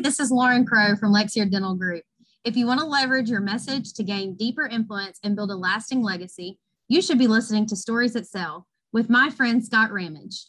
This is Lauren Crow from Lexier Dental Group. If you want to leverage your message to gain deeper influence and build a lasting legacy, you should be listening to Stories That Sell with my friend Scott Ramage.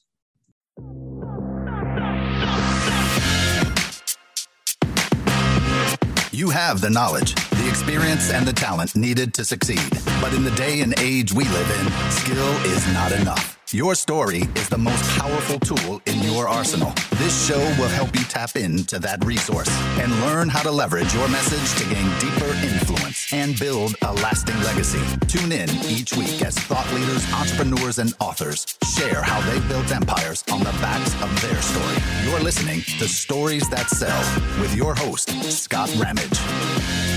You have the knowledge, the experience, and the talent needed to succeed. But in the day and age we live in, skill is not enough. Your story is the most powerful tool in your arsenal. This show will help you tap into that resource and learn how to leverage your message to gain deeper influence and build a lasting legacy. Tune in each week as thought leaders, entrepreneurs, and authors share how they built empires on the backs of their story. You're listening to Stories That Sell with your host, Scott Ramage.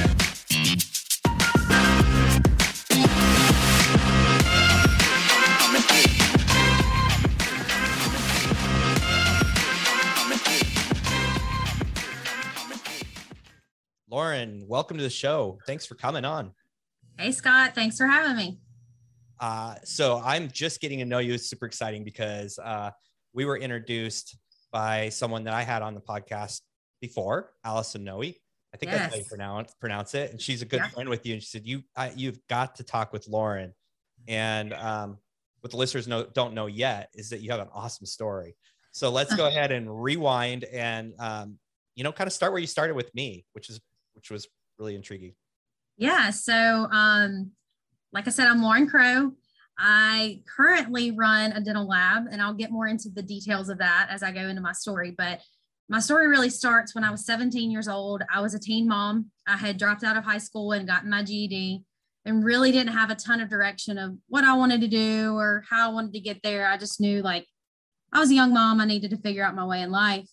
Lauren, welcome to the show. Thanks for coming on. Hey, Scott. Thanks for having me. Uh, so I'm just getting to know you. It's super exciting because uh, we were introduced by someone that I had on the podcast before, Allison Noe. I think yes. that's how you pronounce pronounce it. And she's a good yeah. friend with you. And she said, "You, I, you've got to talk with Lauren." And um, what the listeners know, don't know yet is that you have an awesome story. So let's go ahead and rewind and um, you know kind of start where you started with me, which is which was really intriguing. Yeah. So, um, like I said, I'm Lauren Crow. I currently run a dental lab, and I'll get more into the details of that as I go into my story. But my story really starts when I was 17 years old. I was a teen mom. I had dropped out of high school and gotten my GED and really didn't have a ton of direction of what I wanted to do or how I wanted to get there. I just knew like I was a young mom, I needed to figure out my way in life.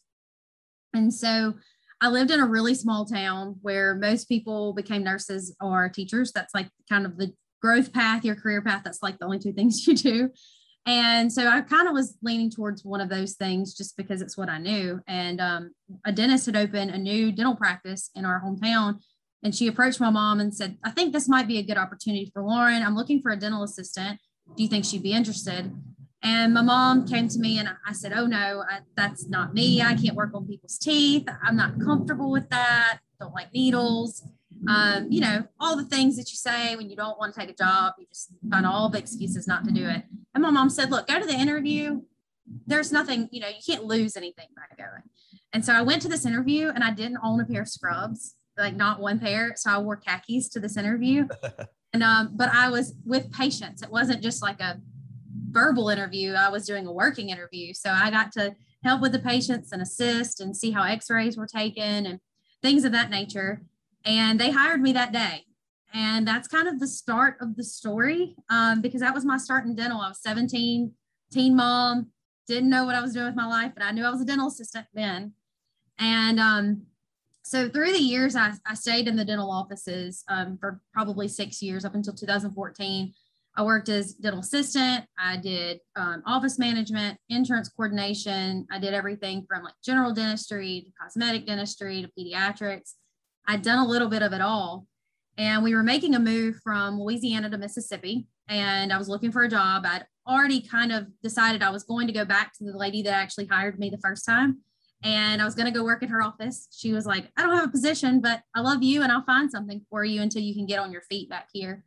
And so I lived in a really small town where most people became nurses or teachers. That's like kind of the growth path, your career path. That's like the only two things you do. And so I kind of was leaning towards one of those things just because it's what I knew. And um, a dentist had opened a new dental practice in our hometown. And she approached my mom and said, I think this might be a good opportunity for Lauren. I'm looking for a dental assistant. Do you think she'd be interested? And my mom came to me and I said, Oh no, I, that's not me. I can't work on people's teeth. I'm not comfortable with that. Don't like needles. Um, you know, all the things that you say when you don't want to take a job, you just find all the excuses not to do it. And my mom said, Look, go to the interview. There's nothing, you know, you can't lose anything by going. And so I went to this interview and I didn't own a pair of scrubs, like not one pair. So I wore khakis to this interview. and um, but I was with patients. It wasn't just like a verbal interview, I was doing a working interview. So I got to help with the patients and assist and see how x rays were taken and things of that nature. And they hired me that day. And that's kind of the start of the story um, because that was my start in dental. I was 17, teen mom, didn't know what I was doing with my life, but I knew I was a dental assistant then. And um, so through the years, I, I stayed in the dental offices um, for probably six years up until 2014 I worked as dental assistant. I did um, office management, insurance coordination. I did everything from like general dentistry to cosmetic dentistry to pediatrics. I'd done a little bit of it all. And we were making a move from Louisiana to Mississippi. And I was looking for a job. I'd already kind of decided I was going to go back to the lady that actually hired me the first time. And I was going to go work in her office. She was like, I don't have a position, but I love you and I'll find something for you until you can get on your feet back here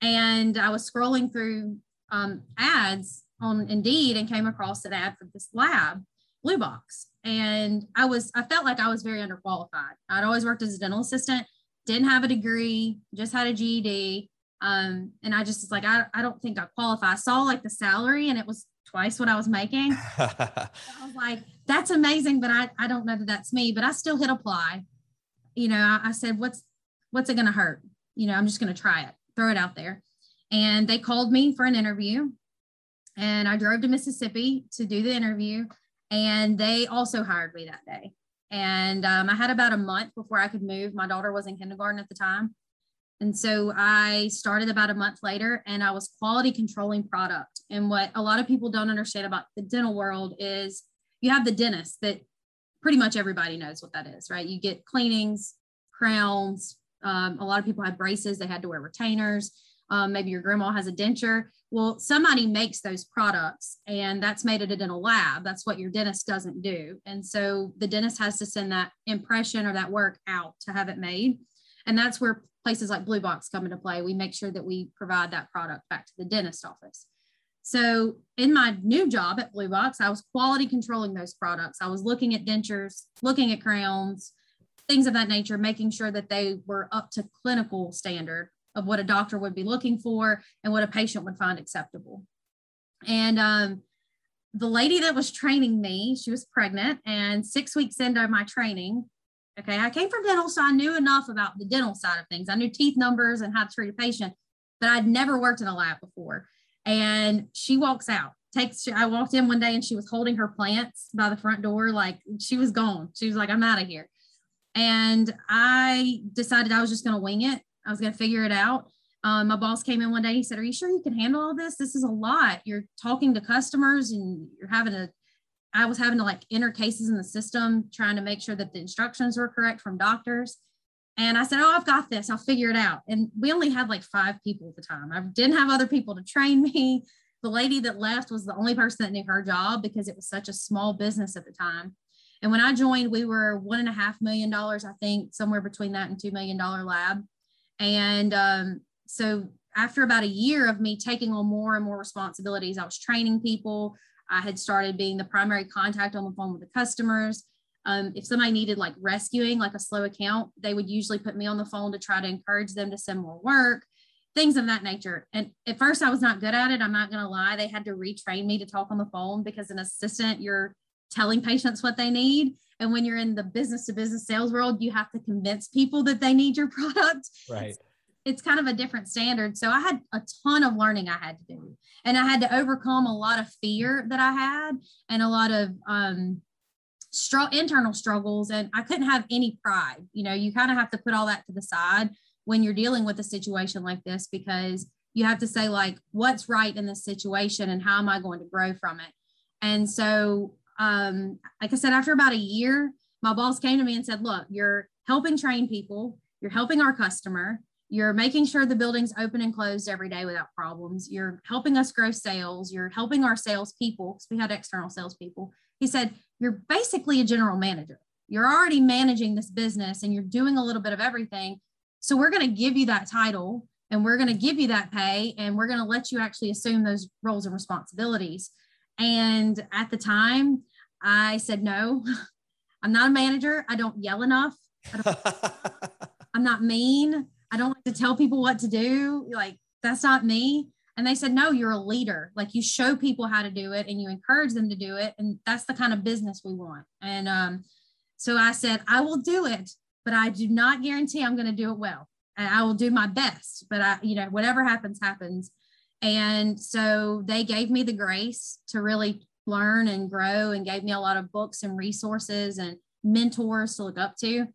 and I was scrolling through um, ads on Indeed and came across an ad for this lab, Blue Box. And I was, I felt like I was very underqualified. I'd always worked as a dental assistant, didn't have a degree, just had a GED. Um, and I just was like, I, I don't think I qualify. I saw like the salary and it was twice what I was making. I was like, that's amazing, but I, I don't know that that's me, but I still hit apply. You know, I, I said, what's, what's it going to hurt? You know, I'm just going to try it throw it out there. And they called me for an interview. And I drove to Mississippi to do the interview. And they also hired me that day. And um, I had about a month before I could move. My daughter was in kindergarten at the time. And so I started about a month later and I was quality controlling product. And what a lot of people don't understand about the dental world is you have the dentist that pretty much everybody knows what that is, right? You get cleanings, crowns, um, a lot of people had braces, they had to wear retainers. Um, maybe your grandma has a denture. Well, somebody makes those products and that's made at a dental lab. That's what your dentist doesn't do. And so the dentist has to send that impression or that work out to have it made. And that's where places like Blue Box come into play. We make sure that we provide that product back to the dentist office. So in my new job at Blue Box, I was quality controlling those products. I was looking at dentures, looking at crowns, things of that nature, making sure that they were up to clinical standard of what a doctor would be looking for and what a patient would find acceptable. And um, the lady that was training me, she was pregnant, and six weeks into my training, okay, I came from dental, so I knew enough about the dental side of things. I knew teeth numbers and how to treat a patient, but I'd never worked in a lab before. And she walks out takes I walked in one day and she was holding her plants by the front door like she was gone. She was like I'm out of here. And I decided I was just going to wing it. I was going to figure it out. Um, my boss came in one day. He said, Are you sure you can handle all this? This is a lot. You're talking to customers and you're having to, I was having to like enter cases in the system, trying to make sure that the instructions were correct from doctors. And I said, Oh, I've got this. I'll figure it out. And we only had like five people at the time. I didn't have other people to train me. The lady that left was the only person that knew her job because it was such a small business at the time. And when I joined, we were one and a half million dollars, I think, somewhere between that and two million dollar lab. And um, so after about a year of me taking on more and more responsibilities, I was training people. I had started being the primary contact on the phone with the customers. Um, if somebody needed like rescuing, like a slow account, they would usually put me on the phone to try to encourage them to send more work, things of that nature. And at first, I was not good at it. I'm not going to lie. They had to retrain me to talk on the phone because an assistant, you're telling patients what they need. And when you're in the business to business sales world, you have to convince people that they need your product. Right. It's, it's kind of a different standard. So I had a ton of learning I had to do. And I had to overcome a lot of fear that I had and a lot of um, str- internal struggles. And I couldn't have any pride. You know, you kind of have to put all that to the side when you're dealing with a situation like this because you have to say, like, what's right in this situation and how am I going to grow from it? And so um, like I said, after about a year, my boss came to me and said, Look, you're helping train people, you're helping our customer, you're making sure the building's open and closed every day without problems, you're helping us grow sales, you're helping our sales people because we had external salespeople. He said, You're basically a general manager. You're already managing this business and you're doing a little bit of everything. So we're going to give you that title and we're going to give you that pay and we're going to let you actually assume those roles and responsibilities. And at the time, I said, no, I'm not a manager. I don't yell enough. I am not mean. I don't like to tell people what to do. Like, that's not me. And they said, no, you're a leader. Like, you show people how to do it and you encourage them to do it. And that's the kind of business we want. And um, so I said, I will do it, but I do not guarantee I'm going to do it well. And I will do my best, but I, you know, whatever happens, happens. And so they gave me the grace to really learn and grow and gave me a lot of books and resources and mentors to look up to.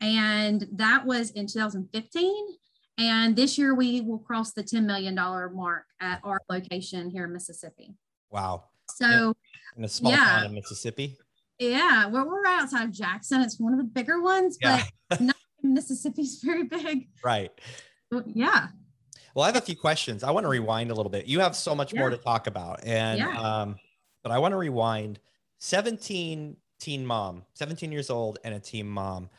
And that was in 2015. And this year we will cross the $10 million mark at our location here in Mississippi. Wow. So, in a small yeah, town in Mississippi. Yeah, well, we're right outside of Jackson. It's one of the bigger ones, yeah. but not Mississippi's very big. Right. yeah. Well, I have a few questions. I want to rewind a little bit. You have so much yeah. more to talk about. And yeah. um, but I want to rewind 17 teen mom, 17 years old and a teen mom.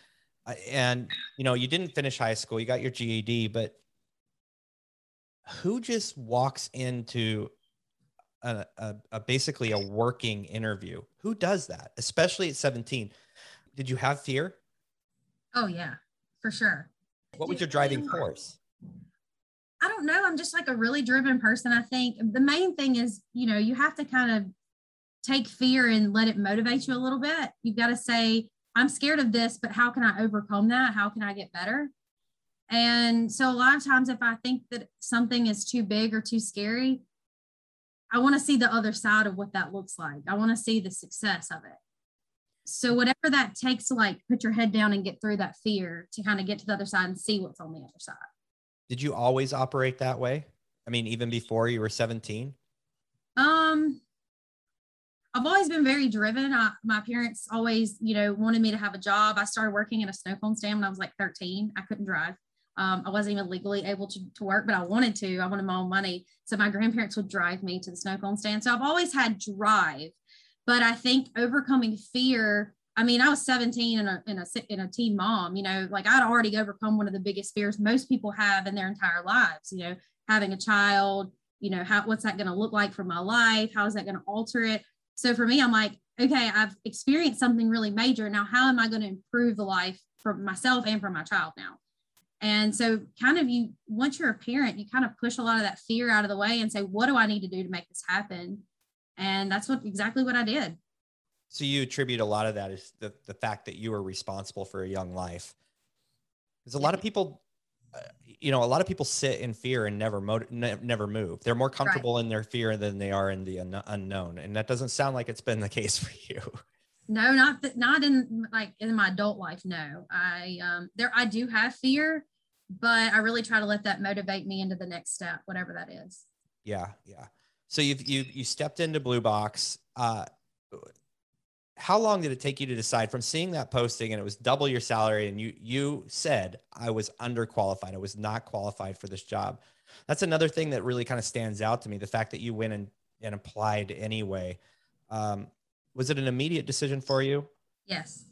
And, you know, you didn't finish high school, you got your GED, but who just walks into a, a, a, basically a working interview? Who does that, especially at 17? Did you have fear? Oh, yeah, for sure. What was your driving force? I don't know. I'm just like a really driven person. I think the main thing is, you know, you have to kind of take fear and let it motivate you a little bit. You've got to say, I'm scared of this, but how can I overcome that? How can I get better? And so a lot of times, if I think that something is too big or too scary, I want to see the other side of what that looks like. I want to see the success of it. So whatever that takes to like put your head down and get through that fear to kind of get to the other side and see what's on the other side. Did you always operate that way? I mean, even before you were 17? Um, I've always been very driven. I, my parents always, you know, wanted me to have a job. I started working at a snow cone stand when I was like 13. I couldn't drive. Um, I wasn't even legally able to, to work, but I wanted to. I wanted my own money. So my grandparents would drive me to the snow cone stand. So I've always had drive, but I think overcoming fear. I mean, I was 17 and a, in a, in a teen mom, you know, like I'd already overcome one of the biggest fears most people have in their entire lives, you know, having a child, you know, how, what's that going to look like for my life? How is that going to alter it? So for me, I'm like, okay, I've experienced something really major. Now, how am I going to improve the life for myself and for my child now? And so, kind of, you once you're a parent, you kind of push a lot of that fear out of the way and say, what do I need to do to make this happen? And that's what exactly what I did. So, you attribute a lot of that is the, the fact that you were responsible for a young life. Because a lot of people, you know, a lot of people sit in fear and never mo- ne- never move. They're more comfortable right. in their fear than they are in the un- unknown, and that doesn't sound like it's been the case for you. No, not that, not in like in my adult life. No, I um there I do have fear, but I really try to let that motivate me into the next step, whatever that is. Yeah, yeah. So you've you you stepped into Blue Box. Uh, how long did it take you to decide from seeing that posting and it was double your salary and you you said I was underqualified, I was not qualified for this job. That's another thing that really kind of stands out to me. The fact that you went and, and applied anyway. Um, was it an immediate decision for you? Yes.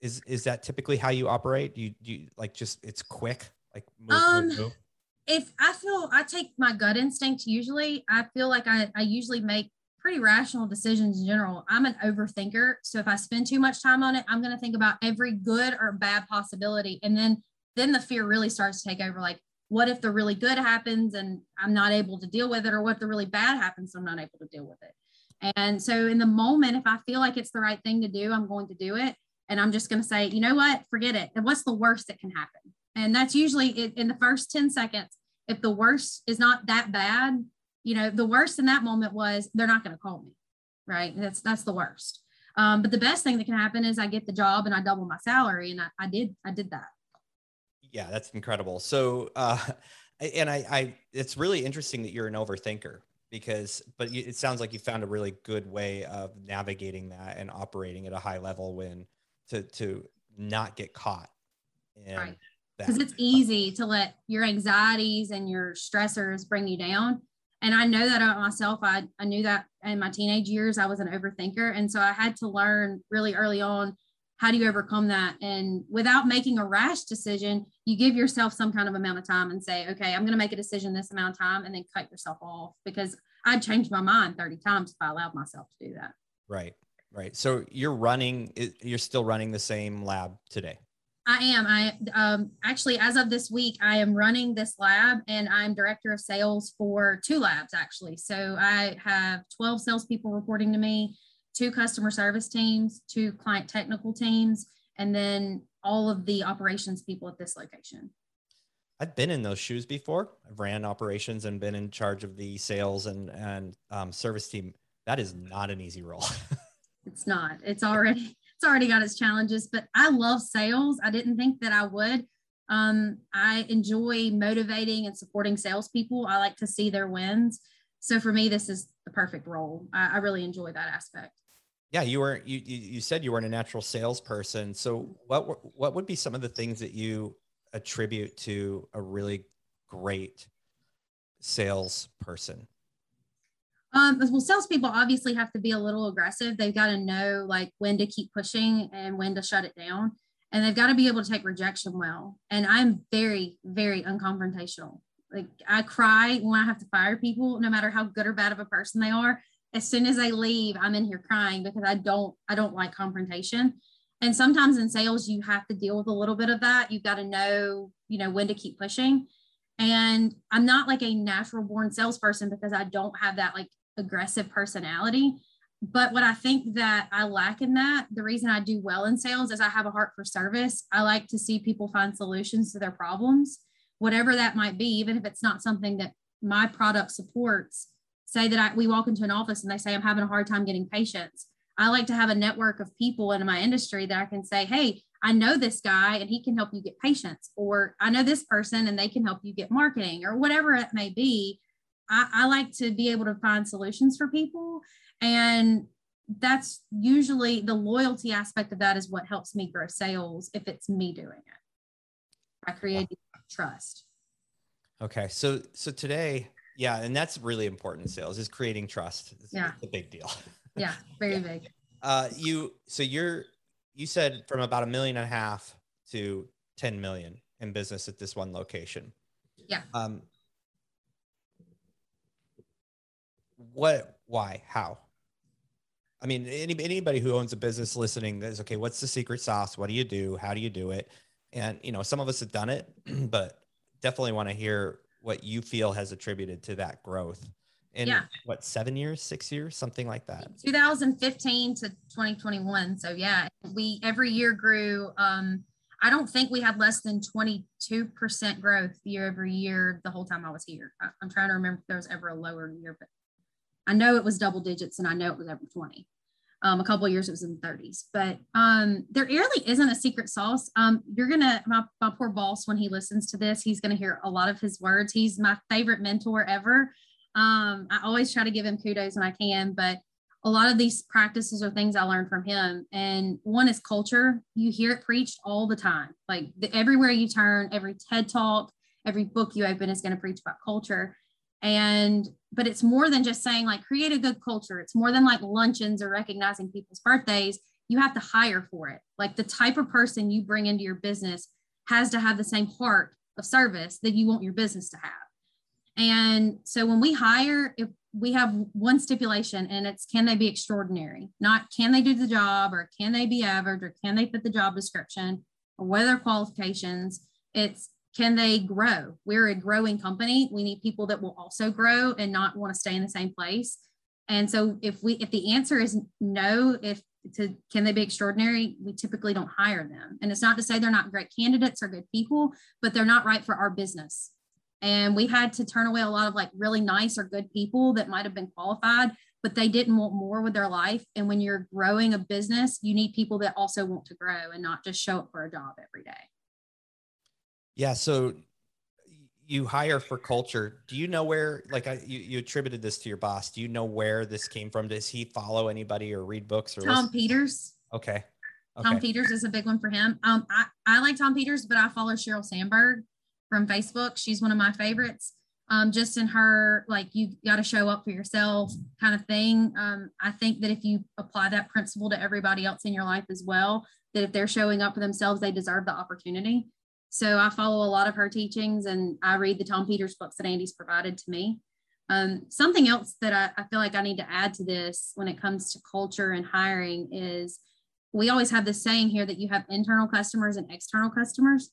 Is is that typically how you operate? Do you do you like just it's quick? Like move, um, move, move? if I feel I take my gut instinct usually, I feel like I, I usually make pretty rational decisions in general. I'm an overthinker. So if I spend too much time on it, I'm going to think about every good or bad possibility. And then, then the fear really starts to take over. Like, what if the really good happens and I'm not able to deal with it? Or what if the really bad happens and I'm not able to deal with it? And so in the moment, if I feel like it's the right thing to do, I'm going to do it. And I'm just going to say, you know what, forget it. And what's the worst that can happen? And that's usually in the first 10 seconds. If the worst is not that bad, you know, the worst in that moment was they're not going to call me. Right. That's, that's the worst. Um, but the best thing that can happen is I get the job and I double my salary. And I, I did, I did that. Yeah, that's incredible. So, uh, and I, I, it's really interesting that you're an overthinker because but it sounds like you found a really good way of navigating that and operating at a high level when to to not get caught right because it's easy to let your anxieties and your stressors bring you down and i know that about myself i, I knew that in my teenage years i was an overthinker. And so i had to learn really early on how do you overcome that? And without making a rash decision you give yourself some kind of amount of time and say okay i'm going to make a decision this amount of time and then cut yourself off because i'd change my mind 30 times if i allowed myself to do that. Right right. So you're running you're still running the same lab today i am i um, actually as of this week i am running this lab and i'm director of sales for two labs actually so i have 12 salespeople reporting to me two customer service teams, two client technical teams, and then all of the operations people at this location. I've been in those shoes before. I've ran operations and been in charge of the sales and and um, service team. That is not an easy role. it's not. It's already it's already got its challenges. But I love sales. I didn't think that I would. Um, I enjoy motivating and supporting salespeople. I like to see their wins. So for me, this is the perfect role. I, I really enjoy that aspect yeah you were you you said you weren't a natural salesperson so what what would be some of the things that you attribute to a really great salesperson um, well, salespeople obviously have to be a little aggressive. They've got to know like when to keep pushing and when to shut it down, and they've got to be able to take rejection well. And I'm very, very unconfrontational. Like I cry when I have to fire people, no matter how good or bad of a person they are as soon as they leave, I'm in here crying because I don't I don't like confrontation. And sometimes in sales, you have to deal with a little bit of that. You've got to know, you know, when to keep pushing. And I'm not like a natural born salesperson because I don't have that like aggressive personality. But what I think that I lack in that, the reason I do well in sales is I have a heart for service. I like to see people find solutions to their problems, whatever that might be, even if it's not something that my product supports say that I, we walk into an office and they say, I'm having a hard time getting patients. I like to have a network of people in my industry that I can say, hey, I know this guy and he can help you get patients, or I know this person and they can help you get marketing, or whatever it may be. I, I like to be able to find solutions for people. And that's usually the loyalty aspect of that is what helps me grow sales if it's me doing it. I create trust. Okay. So, so today, yeah. And that's really important sales is creating trust. It's, yeah. It's a big deal. Yeah. Very yeah. big. Uh, you, so you're, you said from about a million and a half to 10 million in business at this one location. Yeah. Um, what, why, how? I mean, any, anybody who owns a business listening is okay. What's the secret sauce? What do you do? How do you do it? And you know, some of us have done it, but definitely want to hear what you feel has attributed to that growth in yeah. what seven years, six years, something like that. 2015 to 2021. So yeah, we every year grew. Um, I don't think we had less than 22% growth year every year the whole time I was here. I, am trying to remember if there was ever a lower year, but I know it was double digits and I know it was over 20. Um, a couple of years it was in the 30s, but um, there really isn't a secret sauce. Um, you're gonna my, my poor boss when he listens to this, he's gonna hear a lot of his words. He's my favorite mentor ever. Um, I always try to give him kudos when I can, but a lot of these practices are things I learned from him. And one is culture. You hear it preached all the time. Like the, everywhere you turn, every TED talk, every book you open is going to preach about culture and but it's more than just saying like create a good culture. It's more than like luncheons or recognizing people's birthdays. You have to hire for it. Like the type of person you bring into your business has to have the same heart of service that you want your business to have. And so when we hire if we have one stipulation and it's can they be extraordinary? Not can they do the job or can they be average or can they fit the job description or what are their qualifications? It's can they grow? We're a growing company. We need people that will also grow and not want to stay in the same place. And so if we if the answer is no, if to can they be extraordinary, we typically don't hire them. And it's not to say they're not great candidates or good people, but they're not right for our business. And we had to turn away a lot of like really nice or good people that might have been qualified, but they didn't want more with their life. And when you're growing a business, you need people that also want to grow and not just show up for a job every day. Yeah. So you hire for culture. Do you know where, like, I, you, you attributed this to your boss. Do you know where this came from? Does he follow anybody or read books or Tom listen? Peters? Okay. okay. Tom Peters is a big one for him. Um, I, I like Tom Peters, but I follow Sheryl Sandberg from Facebook. She's one of my favorites. Um, just in her, like, you got to show up for yourself kind of thing. Um, I think that if you apply that principle to everybody else in your life as well, that if they're showing up for themselves, they deserve the opportunity. So I follow a lot of her teachings and I read the Tom Peters books that Andy's provided to me. Um, something else that I, I, feel like I need to add to this when it comes to culture and hiring is we always have this saying here that you have internal customers and external customers.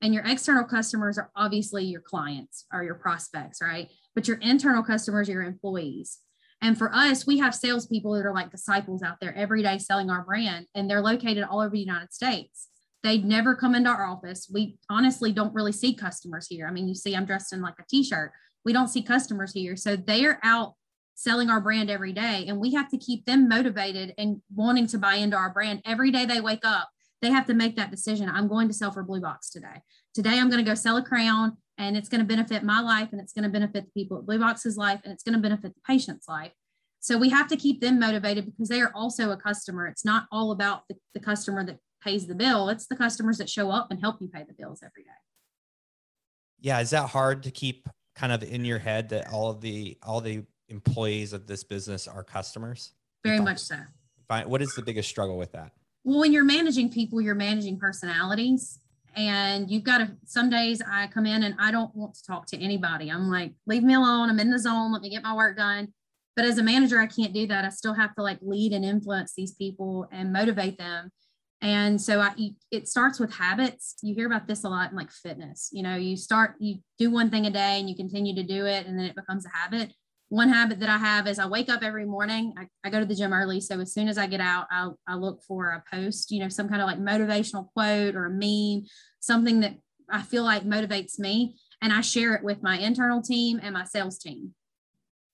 And your external customers are obviously your clients or your prospects, right? But your internal customers are your employees. And for us, we have salespeople that are like disciples out there every day selling our brand, and they're located all over the United States. They'd never come into our office. We honestly don't really see customers here. I mean, you see, I'm dressed in like a t shirt. We don't see customers here. So they are out selling our brand every day. And we have to keep them motivated and wanting to buy into our brand every day they wake up. They have to make that decision. I'm going to sell for Blue Box today. Today, I'm going to go sell a crown and it's going to benefit my life and it's going to benefit the people at Blue Box's life and it's going to benefit the patient's life. So we have to keep them motivated because they are also a customer. It's not all about the, the customer that pays the bill. It's the customers that show up and help you pay the bills every day. Yeah, is that hard to keep kind of in your head that all of the all the employees of this business are customers? Very much so. What is the biggest struggle with that? Well, when you're managing people, you're managing personalities. And you've got to, some days I come in and I don't want to talk to anybody. I'm like, leave me alone. I'm in the zone. Let me get my work done. But as a manager, I can't do that. I still have to like lead and influence these people and motivate them and so I, it starts with habits. You hear about this a lot in like fitness. You know, you start, you do one thing a day and you continue to do it, and then it becomes a habit. One habit that I have is I wake up every morning. I, I go to the gym early. So as soon as I get out, I, I look for a post, you know, some kind of like motivational quote or a meme, something that I feel like motivates me. And I share it with my internal team and my sales team.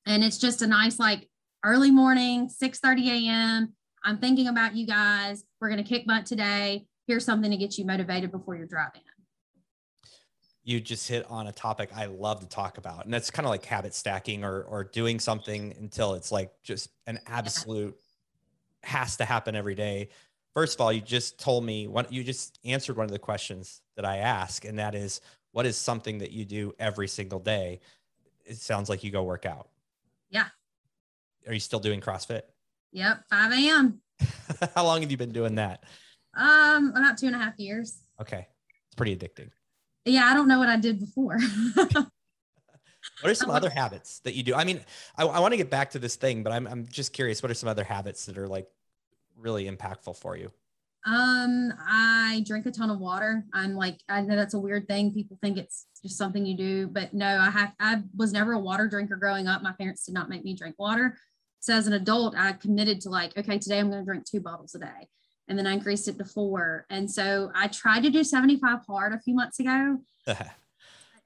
And it's just a nice, like early morning, 6 30 a.m I'm thinking about you guys. We're going to kick butt today. Here's something to get you motivated before you're driving. You just hit on a topic I love to talk about. And that's kind of like habit stacking or, or doing something until it's like just an absolute yeah. has to happen every day. first of all, you just told me what you just answered one of the questions that I ask, and that is, what is something that you do every single day? It sounds like you go work out. Yeah. Are you still doing CrossFit? Yep, 5 a.m. How long have you been doing that? Um, about two and a half years. Okay. It's pretty addicting. Yeah, I don't know what I did before. What are some other habits that you do? I mean, I, I want to get back to this thing, but I'm, I'm just curious. What are some other habits that are like really impactful for you? Um, I drink a ton of water. I'm like, I know that's a weird thing. People think it's just something you do, but no, I have, I was never a water drinker growing up. My parents did not make me drink water. So as an adult, I committed to like, okay, today I'm going to drink two bottles a day. And then I increased it to four. And so I tried to do 75 hard a few months ago.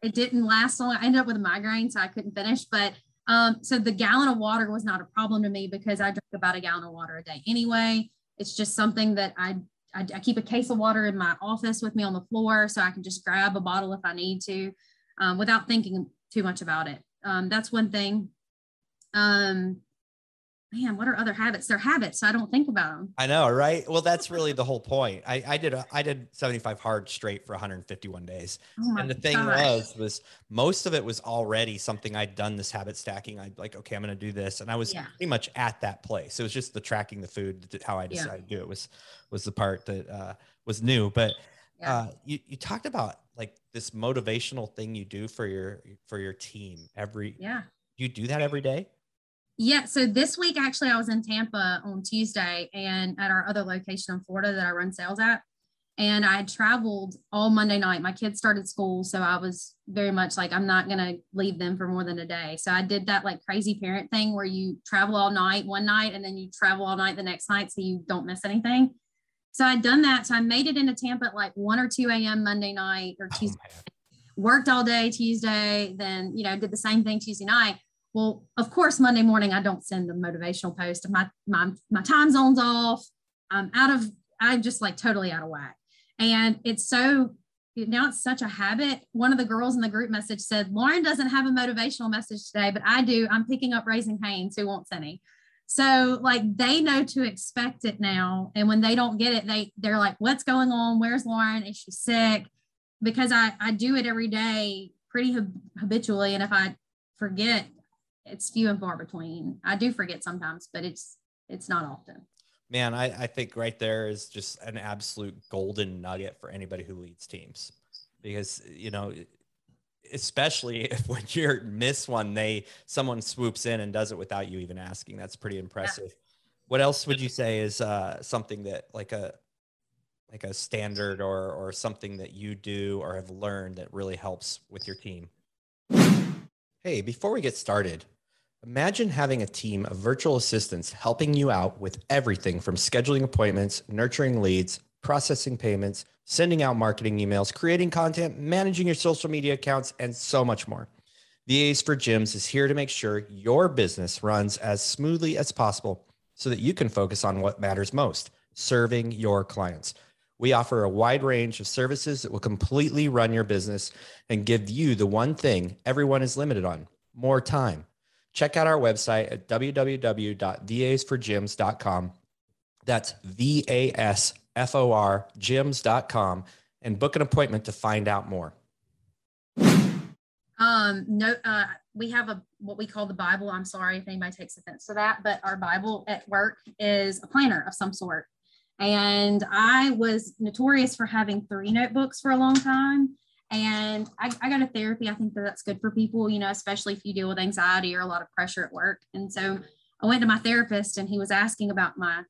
it didn't last long. I ended up with a migraine, so I couldn't finish. But um, so the gallon of water was not a problem to me because I drink about a gallon of water a day anyway. It's just something that I, I, I keep a case of water in my office with me on the floor so I can just grab a bottle if I need to um, without thinking too much about it. Um, that's one thing. Um, man, what are other habits? They're habits, so I don't think about them. I know, right? Well, that's really the whole point. I, I did a, I did 75 hard straight for 151 days. Oh and the thing gosh. was, was most of it was already something I'd done this habit stacking. I'd like, okay, I'm going to do this. And I was yeah. pretty much at that place. It was just the tracking the food, how I decided yeah. to do it was, was the part that uh, was new. But yeah. uh, you, you talked about like this motivational thing you do for your, for your team every, yeah. You do that every day? Yeah. So this week, actually, I was in Tampa on Tuesday and at our other location in Florida that I run sales at. And I traveled all Monday night. My kids started school. So I was very much like, I'm not going to leave them for more than a day. So I did that like crazy parent thing where you travel all night one night and then you travel all night the next night so you don't miss anything. So I'd done that. So I made it into Tampa at like 1 or 2 a.m. Monday night or oh, Tuesday. Oh, worked all day Tuesday, then, you know, did the same thing Tuesday night well, of course, Monday morning I don't send the motivational post. My my my time zone's off. I'm out of. I'm just like totally out of whack. And it's so now it's such a habit. One of the girls in the group message said, Lauren doesn't have a motivational message today, but I do. I'm picking up Raising Cane's. Who wants any? So like they know to expect it now. And when they don't get it, they they're like, what's going on? Where's Lauren? Is she sick? Because I, I do it every day pretty habitually. And if I forget, it's few and far between. I do forget sometimes, but it's it's not often. Man, I, I think right there is just an absolute golden nugget for anybody who leads teams. Because, you know, especially if when you miss one, they someone swoops in and does it without you even asking. That's pretty impressive. Yeah. What else would you say is uh, something that like a like a standard or or something that you do or have learned that really helps with your team? Hey, before we get started, imagine having a team of virtual assistants helping you out with everything from scheduling appointments, nurturing leads, processing payments, sending out marketing emails, creating content, managing your social media accounts, and so much more. VAs for Gyms is here to make sure your business runs as smoothly as possible so that you can focus on what matters most serving your clients. We offer a wide range of services that will completely run your business and give you the one thing everyone is limited on more time. Check out our website at www.vasforgyms.com. That's V A S F O R gyms.com and book an appointment to find out more. Um, no, uh, we have a what we call the Bible. I'm sorry if anybody takes offense to that, but our Bible at work is a planner of some sort. And I was notorious for having three notebooks for a long time. And I, I go to therapy. I think that that's good for people, you know, especially if you deal with anxiety or a lot of pressure at work. And so I went to my therapist and he was asking about my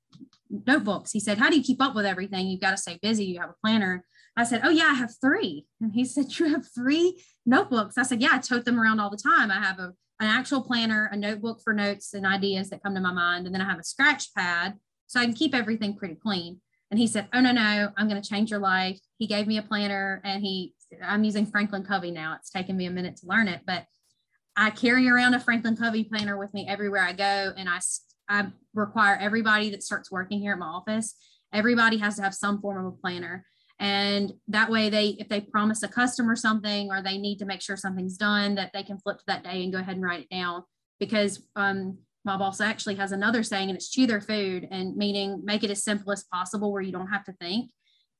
notebooks. He said, How do you keep up with everything? You've got to stay busy. You have a planner. I said, Oh, yeah, I have three. And he said, You have three notebooks? I said, Yeah, I tote them around all the time. I have a, an actual planner, a notebook for notes and ideas that come to my mind. And then I have a scratch pad so I can keep everything pretty clean. And he said, Oh, no, no, I'm going to change your life. He gave me a planner and he, I'm using Franklin Covey now. It's taken me a minute to learn it, but I carry around a Franklin Covey planner with me everywhere I go. And I, I require everybody that starts working here at my office, everybody has to have some form of a planner. And that way they, if they promise a customer something or they need to make sure something's done, that they can flip to that day and go ahead and write it down. Because um, my boss actually has another saying, and it's chew their food, and meaning make it as simple as possible where you don't have to think.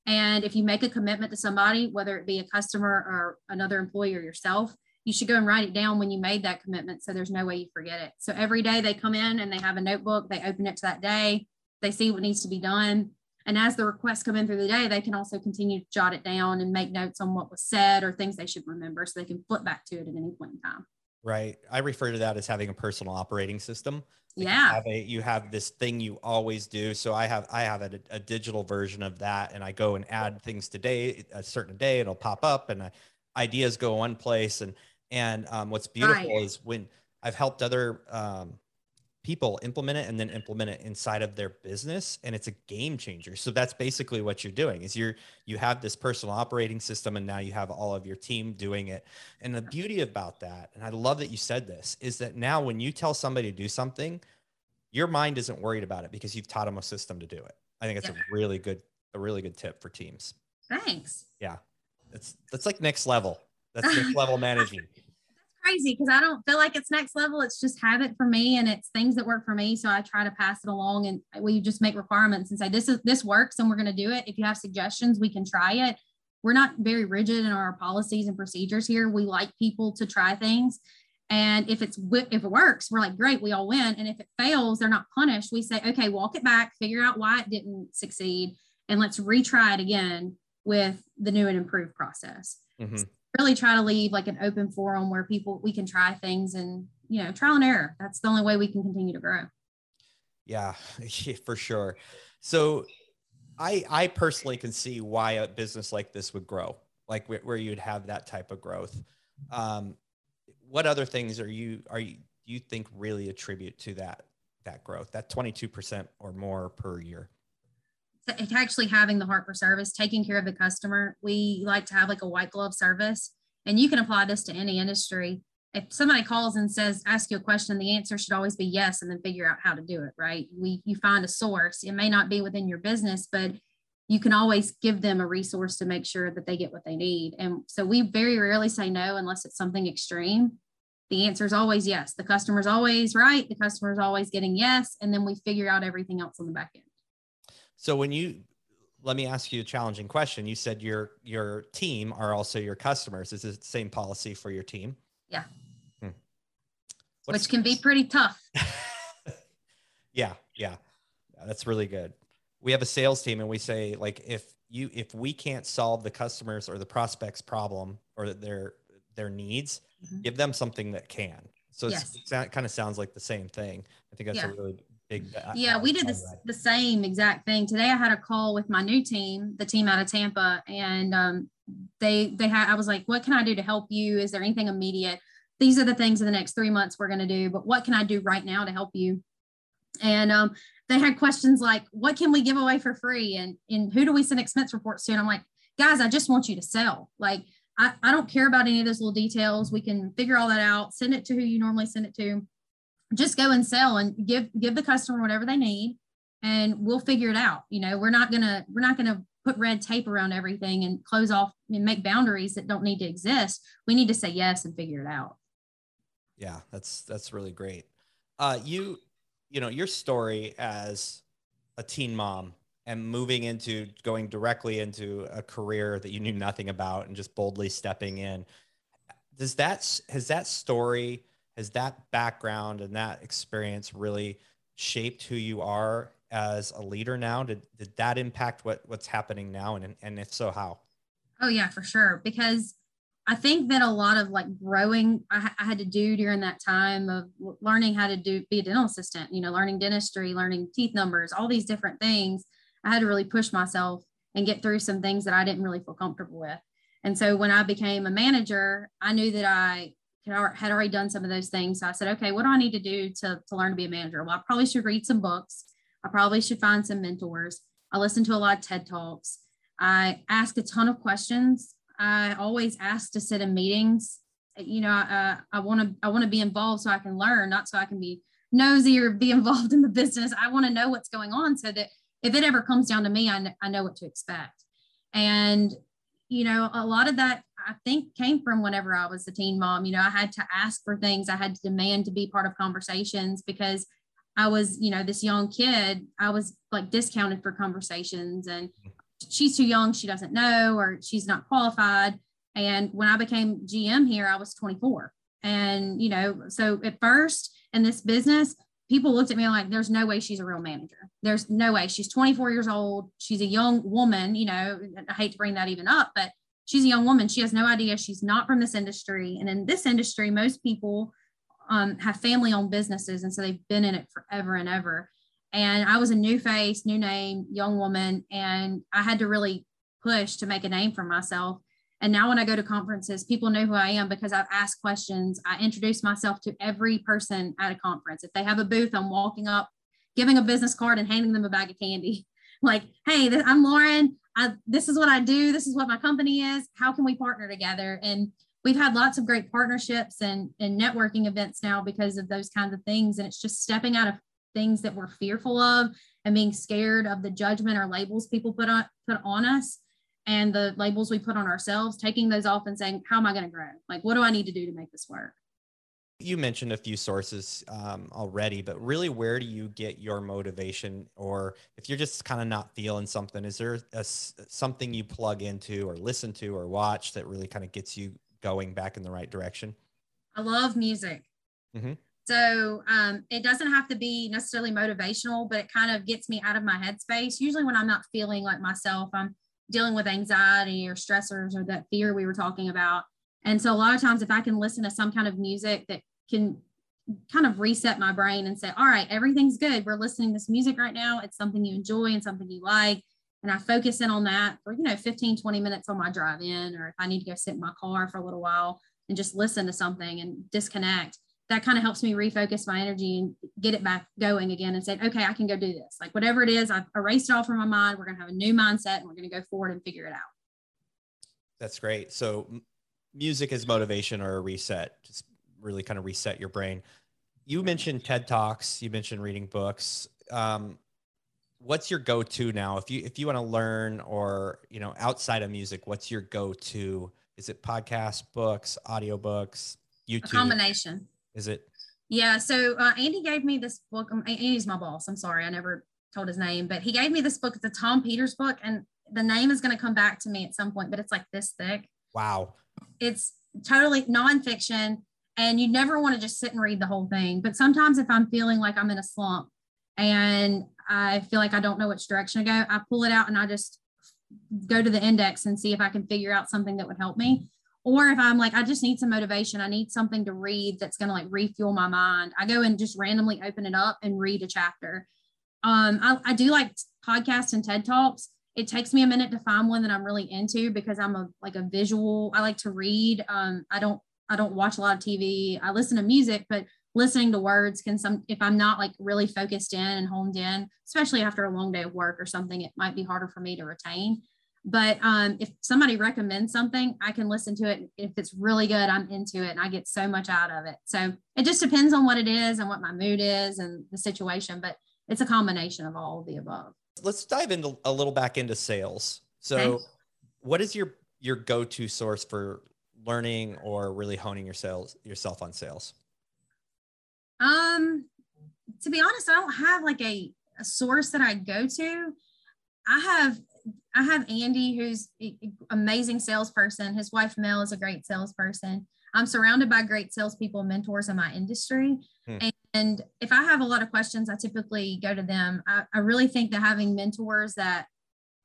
And if you make a commitment to somebody, whether it be a customer or another employee or yourself, you should go and write it down when you made that commitment so there's no way you forget it. So every day they come in and they have a notebook, they open it to that day, they see what needs to be done. And as the requests come in through the day, they can also continue to jot it down and make notes on what was said or things they should remember so they can flip back to it at any point in time. Right. I refer to that as having a personal operating system. Like yeah. You have, a, you have, this thing you always do. So I have I have a, a, digital version of that, and I go and add things today a certain day. It'll pop up, and I, ideas go one place. And and um, what's beautiful right. is when I've helped other um, people implement it and then implement it inside of their business and it's a game changer. So that's basically what you're doing is you're you have this personal operating system and now you have all of your team doing it. And the beauty about that and i love that you said this is that now when you tell somebody to do something your mind isn't worried about it because you've taught them a system to do it. I think it's yeah. a really good a really good tip for teams. Thanks. Yeah. It's that's like next level. That's next level managing crazy because I don't feel like it's next level. It's just habit for me and it's things that work for me. So I try to pass it along and we just make requirements and say, this is, this works and we're going to do it. If you have suggestions, we can try it. We're not very rigid in our policies and procedures here. We like people to try things. And if it's, if it works, we're like, great, we all win. And if it fails, they're not punished. We say, okay, walk it back, figure out why it didn't succeed and let's retry it again with the new and improved process. Mm-hmm really try to leave like an open forum where people we can try things and you know trial and error. That's the only way we can continue to grow. Yeah for sure. So i i personally can see why a business like this would grow like where, where you'd have that type of growth. Um what other things are you are you you think really attribute to that that growth that 22% or more per year actually having the heart for service, taking care of the customer. We like to have like a white glove service, and you can apply this to any industry. If somebody calls and says, ask you a question, the answer should always be yes, and then figure out how to do it, right? We you find a source. It may not be within your business, but you can always give them a resource to make sure that they get what they need. And so we very rarely say no unless it's something extreme. The answer is always yes. The customer's always right. The customer's always getting yes. And then we figure out everything else on the back end. So when you let me ask you a challenging question. You said your your team are also your customers. Is it the same policy for your team? Yeah. Hmm. Which can be pretty tough. yeah, yeah. That's really good. We have a sales team and we say like if you if we can't solve the customers or the prospects problem or their their needs, mm-hmm. give them something that can. So yes. it kind of sounds like the same thing. I think that's yeah. a really big. Yeah, we did this, the same exact thing. Today I had a call with my new team, the team out of Tampa, and um, they they had. I was like, "What can I do to help you? Is there anything immediate? These are the things in the next three months we're going to do, but what can I do right now to help you?" And um, they had questions like, "What can we give away for free?" and and who do we send expense reports to? And I'm like, guys, I just want you to sell. Like, I, I don't care about any of those little details. We can figure all that out. Send it to who you normally send it to just go and sell and give give the customer whatever they need and we'll figure it out. You know we're not gonna we're not gonna put red tape around everything and close off and make boundaries that don't need to exist. We need to say yes and figure it out. Yeah that's that's really great. Uh you you know your story as a teen mom and moving into going directly into a career that you knew nothing about and just boldly stepping in does that has that story has that background and that experience really shaped who you are as a leader now? Did, did that impact what, what's happening now? And, and if so, how? Oh, yeah, for sure. Because I think that a lot of like growing I, I, had to do during that time of learning how to do be a dental assistant, you know, learning dentistry, learning teeth numbers, all these different things. I had to really push myself and get through some things that I didn't really feel comfortable with. And so when I became a manager, I knew that I had already done some of those things. So I said, okay, what do I need to do to, to learn to be a manager? Well, I probably should read some books. I probably should find some mentors. I listen to a lot of TED Talks. I ask a ton of questions. I always ask to sit in meetings. You know, I want to I want to be involved so I can learn, not so I can be nosy or be involved in the business. I want to know what's going on so that if it ever comes down to me, I, kn- I know what to expect. And you know, a lot of that I think came from whenever I was a teen mom. You know, I had to ask for things, I had to demand to be part of conversations because I was, you know, this young kid, I was like discounted for conversations and she's too young, she doesn't know, or she's not qualified. And when I became GM here, I was 24. And, you know, so at first in this business, people looked at me like, there's no way she's a real manager. There's no way. She's 24 years old. She's a young woman, you know, I hate to bring that even up, but she's a young woman. She has no idea. She's not from this industry. And in this industry, most people um, have family owned businesses. And so they've been in it forever and ever. And I was a new face, new name, young woman. And I had to really push to make a name for myself. And now when I go to conferences, people know who I am because I've asked questions. I introduce myself to every person at a conference. If they have a booth, I'm walking up, giving a business card and handing them a bag of candy. Like, hey, I'm Lauren. I, this is what I do. This is what my company is. How can we partner together? And we've had lots of great partnerships and, and networking events now because of those kinds of things. And it's just stepping out of things that we're fearful of and being scared of the judgment or labels people put on put on us and the labels we put on ourselves, taking those off and saying, how am I going to grow? Like, what do I need to do to make this work? You mentioned a few sources um, already, but really, where do you get your motivation? Or if you're just kind of not feeling something, is there a, something you plug into or listen to or watch that really kind of gets you going back in the right direction? I love music. Mm-hmm. So um, it doesn't have to be necessarily motivational, but it kind of gets me out of my headspace. Usually, when I'm not feeling like myself, I'm dealing with anxiety or stressors or that fear we were talking about. And so, a lot of times, if I can listen to some kind of music that can kind of reset my brain and say, All right, everything's good. We're listening to this music right now. It's something you enjoy and something you like. And I focus in on that for, you know, 15, 20 minutes on my drive in, or if I need to go sit in my car for a little while and just listen to something and disconnect that kind of helps me refocus my energy and get it back going again and say, okay, I can go do this. Like whatever it is, I've erased it all from my mind. We're going to have a new mindset and we're going to go forward and figure it out. That's great. So music is motivation or a reset, just really kind of reset your brain. You mentioned TED Talks, you mentioned reading books. Um, what's your go-to now? If you, if you want to learn or, you know, outside of music, what's your go-to? Is it podcasts, books, audiobooks, YouTube? A combination is it? Yeah. So uh, Andy gave me this book. Um, Andy's my boss. I'm sorry, I never told his name, but he gave me this book. It's a Tom Peters book, and the name is going to come back to me at some point. But it's like this thick. Wow. It's totally nonfiction, and you never want to just sit and read the whole thing. But sometimes, if I'm feeling like I'm in a slump and I feel like I don't know which direction to go, I pull it out and I just go to the index and see if I can figure out something that would help me or if i'm like i just need some motivation i need something to read that's going to like refuel my mind i go and just randomly open it up and read a chapter um I, I do like podcasts and ted talks it takes me a minute to find one that i'm really into because i'm a like a visual i like to read um i don't i don't watch a lot of tv i listen to music but listening to words can some if i'm not like really focused in and honed in especially after a long day of work or something it might be harder for me to retain but um, if somebody recommends something, I can listen to it. If it's really good, I'm into it and I get so much out of it. So it just depends on what it is and what my mood is and the situation, but it's a combination of all of the above. Let's dive into a little back into sales. So okay. what is your your go-to source for learning or really honing your sales yourself on sales? Um to be honest, I don't have like a, a source that I go to. I have I have Andy, who's amazing salesperson. His wife Mel is a great salesperson. I'm surrounded by great salespeople, mentors in my industry. Hmm. And if I have a lot of questions, I typically go to them. I, I really think that having mentors that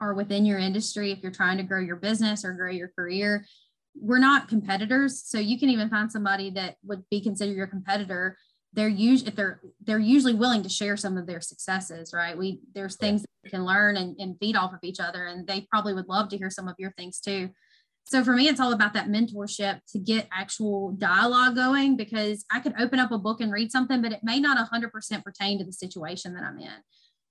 are within your industry, if you're trying to grow your business or grow your career, we're not competitors. So you can even find somebody that would be considered your competitor they're usually if they're they're usually willing to share some of their successes right we there's things that we can learn and, and feed off of each other and they probably would love to hear some of your things too so for me it's all about that mentorship to get actual dialogue going because i could open up a book and read something but it may not 100% pertain to the situation that i'm in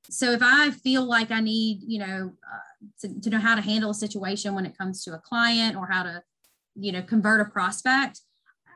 so if i feel like i need you know uh, to, to know how to handle a situation when it comes to a client or how to you know convert a prospect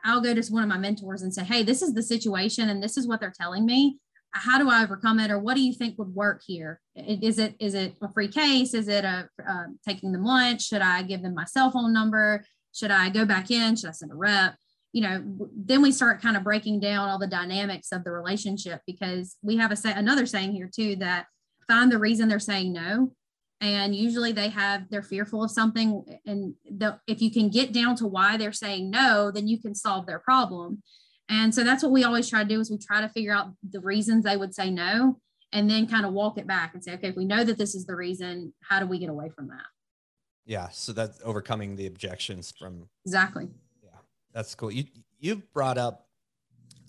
I'll go to one of my mentors and say, Hey, this is the situation and this is what they're telling me. How do I overcome it? Or what do you think would work here? Is it, is it a free case? Is it a uh, taking them lunch? Should I give them my cell phone number? Should I go back in? Should I send a rep? you know, then we start kind of breaking down all the dynamics of the relationship because we have a say, another saying here too that find the reason they're saying no and usually they have they're fearful of something and the, if you can get down to why they're saying no then you can solve their problem and so that's what we always try to do is we try to figure out the reasons they would say no and then kind of walk it back and say okay if we know that this is the reason how do we get away from that? Yeah so that's overcoming the objections from exactly. Yeah that's cool. You you've brought up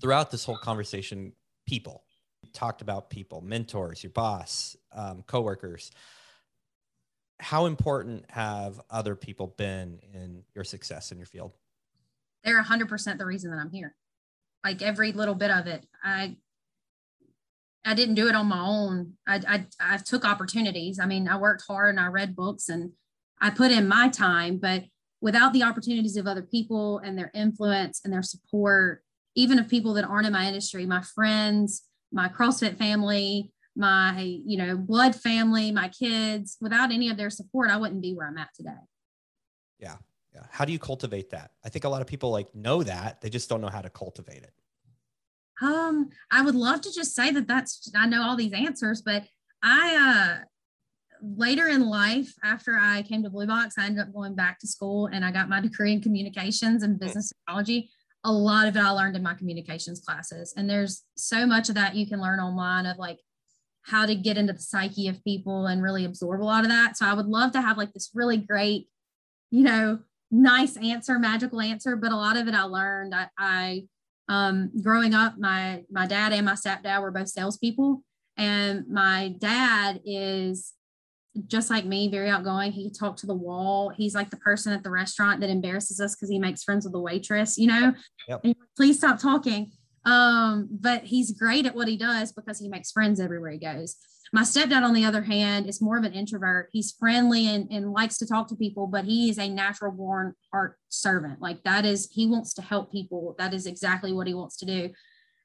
throughout this whole conversation people. You talked about people mentors your boss um, coworkers. How important have other people been in your success in your field? They're 100% the reason that I'm here. Like every little bit of it. I I didn't do it on my own. I, I, I took opportunities. I mean, I worked hard and I read books and I put in my time, but without the opportunities of other people and their influence and their support, even of people that aren't in my industry, my friends, my CrossFit family, my you know blood family my kids without any of their support i wouldn't be where i'm at today yeah yeah. How do you cultivate that? I think a lot of people like know that. They just don't know how to cultivate it. Um i would love to just say that that's i know all these answers but i uh later in life after i came to blue box i ended up going back to school and i got my degree in communications and business technology a lot of it i learned in my communications classes. And there's so much of that you can learn online of like how to get into the psyche of people and really absorb a lot of that. So I would love to have like this really great, you know, nice answer, magical answer, but a lot of it I learned. I, I um, growing up, my my dad and my stepdad were both salespeople, and my dad is just like me, very outgoing. He talked to the wall. He's like the person at the restaurant that embarrasses us because he makes friends with the waitress, you know. Yep. Please stop talking. Um, but he's great at what he does because he makes friends everywhere he goes. My stepdad, on the other hand, is more of an introvert. He's friendly and, and likes to talk to people, but he is a natural born art servant. Like that is, he wants to help people. That is exactly what he wants to do.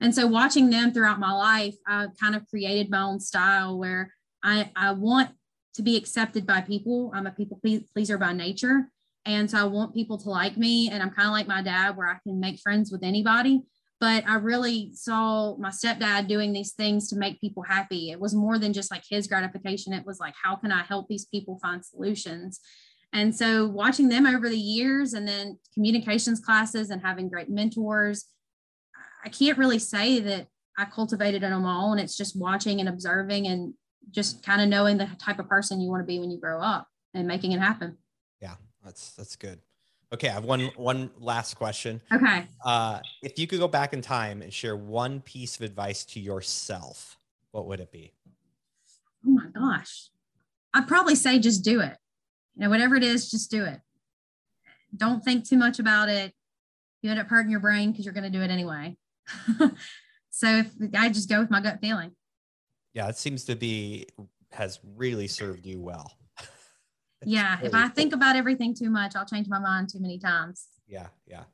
And so watching them throughout my life, I kind of created my own style where I, I want to be accepted by people. I'm a people pleaser by nature. And so I want people to like me. And I'm kind of like my dad, where I can make friends with anybody but I really saw my stepdad doing these things to make people happy. It was more than just like his gratification. It was like, how can I help these people find solutions? And so watching them over the years and then communications classes and having great mentors, I can't really say that I cultivated it on my own. It's just watching and observing and just kind of knowing the type of person you want to be when you grow up and making it happen. Yeah, that's that's good. Okay, I have one one last question. Okay. Uh, if you could go back in time and share one piece of advice to yourself, what would it be? Oh my gosh. I'd probably say just do it. You know, whatever it is, just do it. Don't think too much about it. You end up hurting your brain because you're going to do it anyway. so if I just go with my gut feeling. Yeah, it seems to be has really served you well yeah. If I think about everything too much, I'll change my mind too many times. Yeah. Yeah.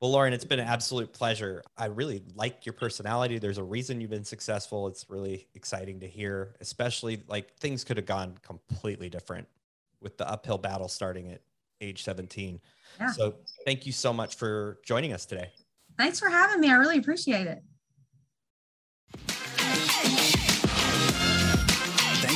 Well, Lauren, it's been an absolute pleasure. I really like your personality. There's a reason you've been successful. It's really exciting to hear, especially like things could have gone completely different with the uphill battle starting at age 17. Yeah. So thank you so much for joining us today. Thanks for having me. I really appreciate it.